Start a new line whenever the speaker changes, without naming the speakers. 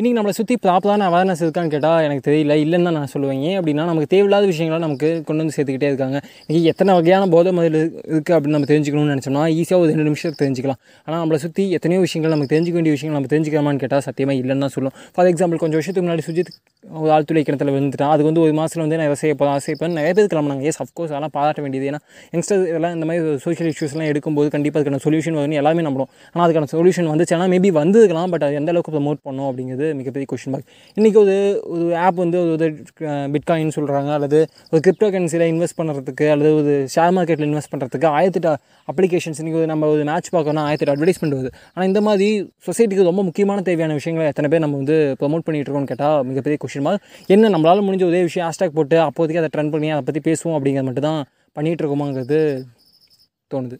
இன்றைக்கி நம்மளை சுற்றி ப்ராப்பரான அவேர்னஸ் இருக்கான்னு கேட்டால் எனக்கு தெரியல இல்லைன்னு தான் நான் சொல்லுவேன். ஏன் அப்படின்னா நமக்கு தேவையில்லாத விஷயங்களாக நமக்கு கொண்டு வந்து சேர்த்துக்கிட்டே இருக்காங்க. இன்றைக்கி எத்தனை வகையான போதை மதில் இருக்குது அப்படின்னு நம்ம தெரிஞ்சுக்கணும்னு நினச்சோம்னா ஈஸியாக ஒரு ரெண்டு நிமிஷத்துக்கு தெரிஞ்சுக்கலாம். ஆனால் நம்மளை சுற்றி எத்தனையோ விஷயங்கள் நமக்கு தெரிஞ்சுக்க வேண்டிய விஷயங்கள் நம்ம தெரிஞ்சுக்கலாமான்னு கேட்டால் சத்தியமாக இல்லைன்னு தான் சொல்லும். ஃபார் எக்ஸாம்பிள் கொஞ்சம் வருஷத்துக்கு முன்னாடி சுஜித் ஒரு ஆழ்துளை கிணத்துல விழுந்துட்டான். அதுக்கு வந்து ஒரு மாதத்தில் வந்து நான் இதை செய்ய போகிறேன் நிறைய பேர் கிளம்புனாங்க எஸ் அஃப்கோர்ஸ் அதெல்லாம் பாராட்ட வேண்டியது. ஏன்னா யங்ஸ்டர் இதெல்லாம் இந்த மாதிரி சோஷியல் இஷ்யூஸ்லாம் எடுக்கும்போது கண்டிப்பாக அதுக்கான சொல்யூஷன் வரும்னு எல்லாமே நம்பணும் ஆனால் அதுக்கான சொல்யூஷன் வந்துச்சுன்னா மேபி வந்துருக்கலாம் பட் அது எந்த அளவுக்கு ப்ரமோட் பண்ணும் அப்படிங்கிறது மிகப்பெரிய கொஷின் மார்க் இன்றைக்கி ஒரு ஒரு ஆப் வந்து ஒரு பிட்காயின் சொல்கிறாங்க அல்லது ஒரு கிரிப்டோ கரன்சியில் இன்வெஸ்ட் பண்ணுறதுக்கு அல்லது ஒரு ஷேர் மார்க்கெட்டில் இன்வெஸ்ட் பண்ணுறதுக்கு ஆயிரத்தெட்டு அப்ளிகேஷன்ஸ் இன்றைக்கி நம்ம ஒரு மேட்ச் பார்க்கணும்னா ஆயிரத்தெட்டு அட்வர்டைஸ்மெண்ட் வருது. ஆனால் இந்த மாதிரி சொசைட்டிக்கு ரொம்ப முக்கியமான தேவையான விஷயங்களை எத்தனை பேர் நம்ம வந்து ப்ரொமோட் பண்ணிகிட்டு இருக்கோம்னு கேட்டால் மிகப்பெரிய கொஷின் மார்க் என்ன நம்மளால் முடிஞ்ச ஒரே விஷயம் ஹேஷ்டாக் போட்டு அப்போதைக்கு அதை ட்ரெண்ட் பண்ணி அதை பற்றி பேசுவோம் அப்படிங்கிறது மட்டும் தான் பண்ணிகிட்டு இருக்கோமாங்கிறது தோணுது.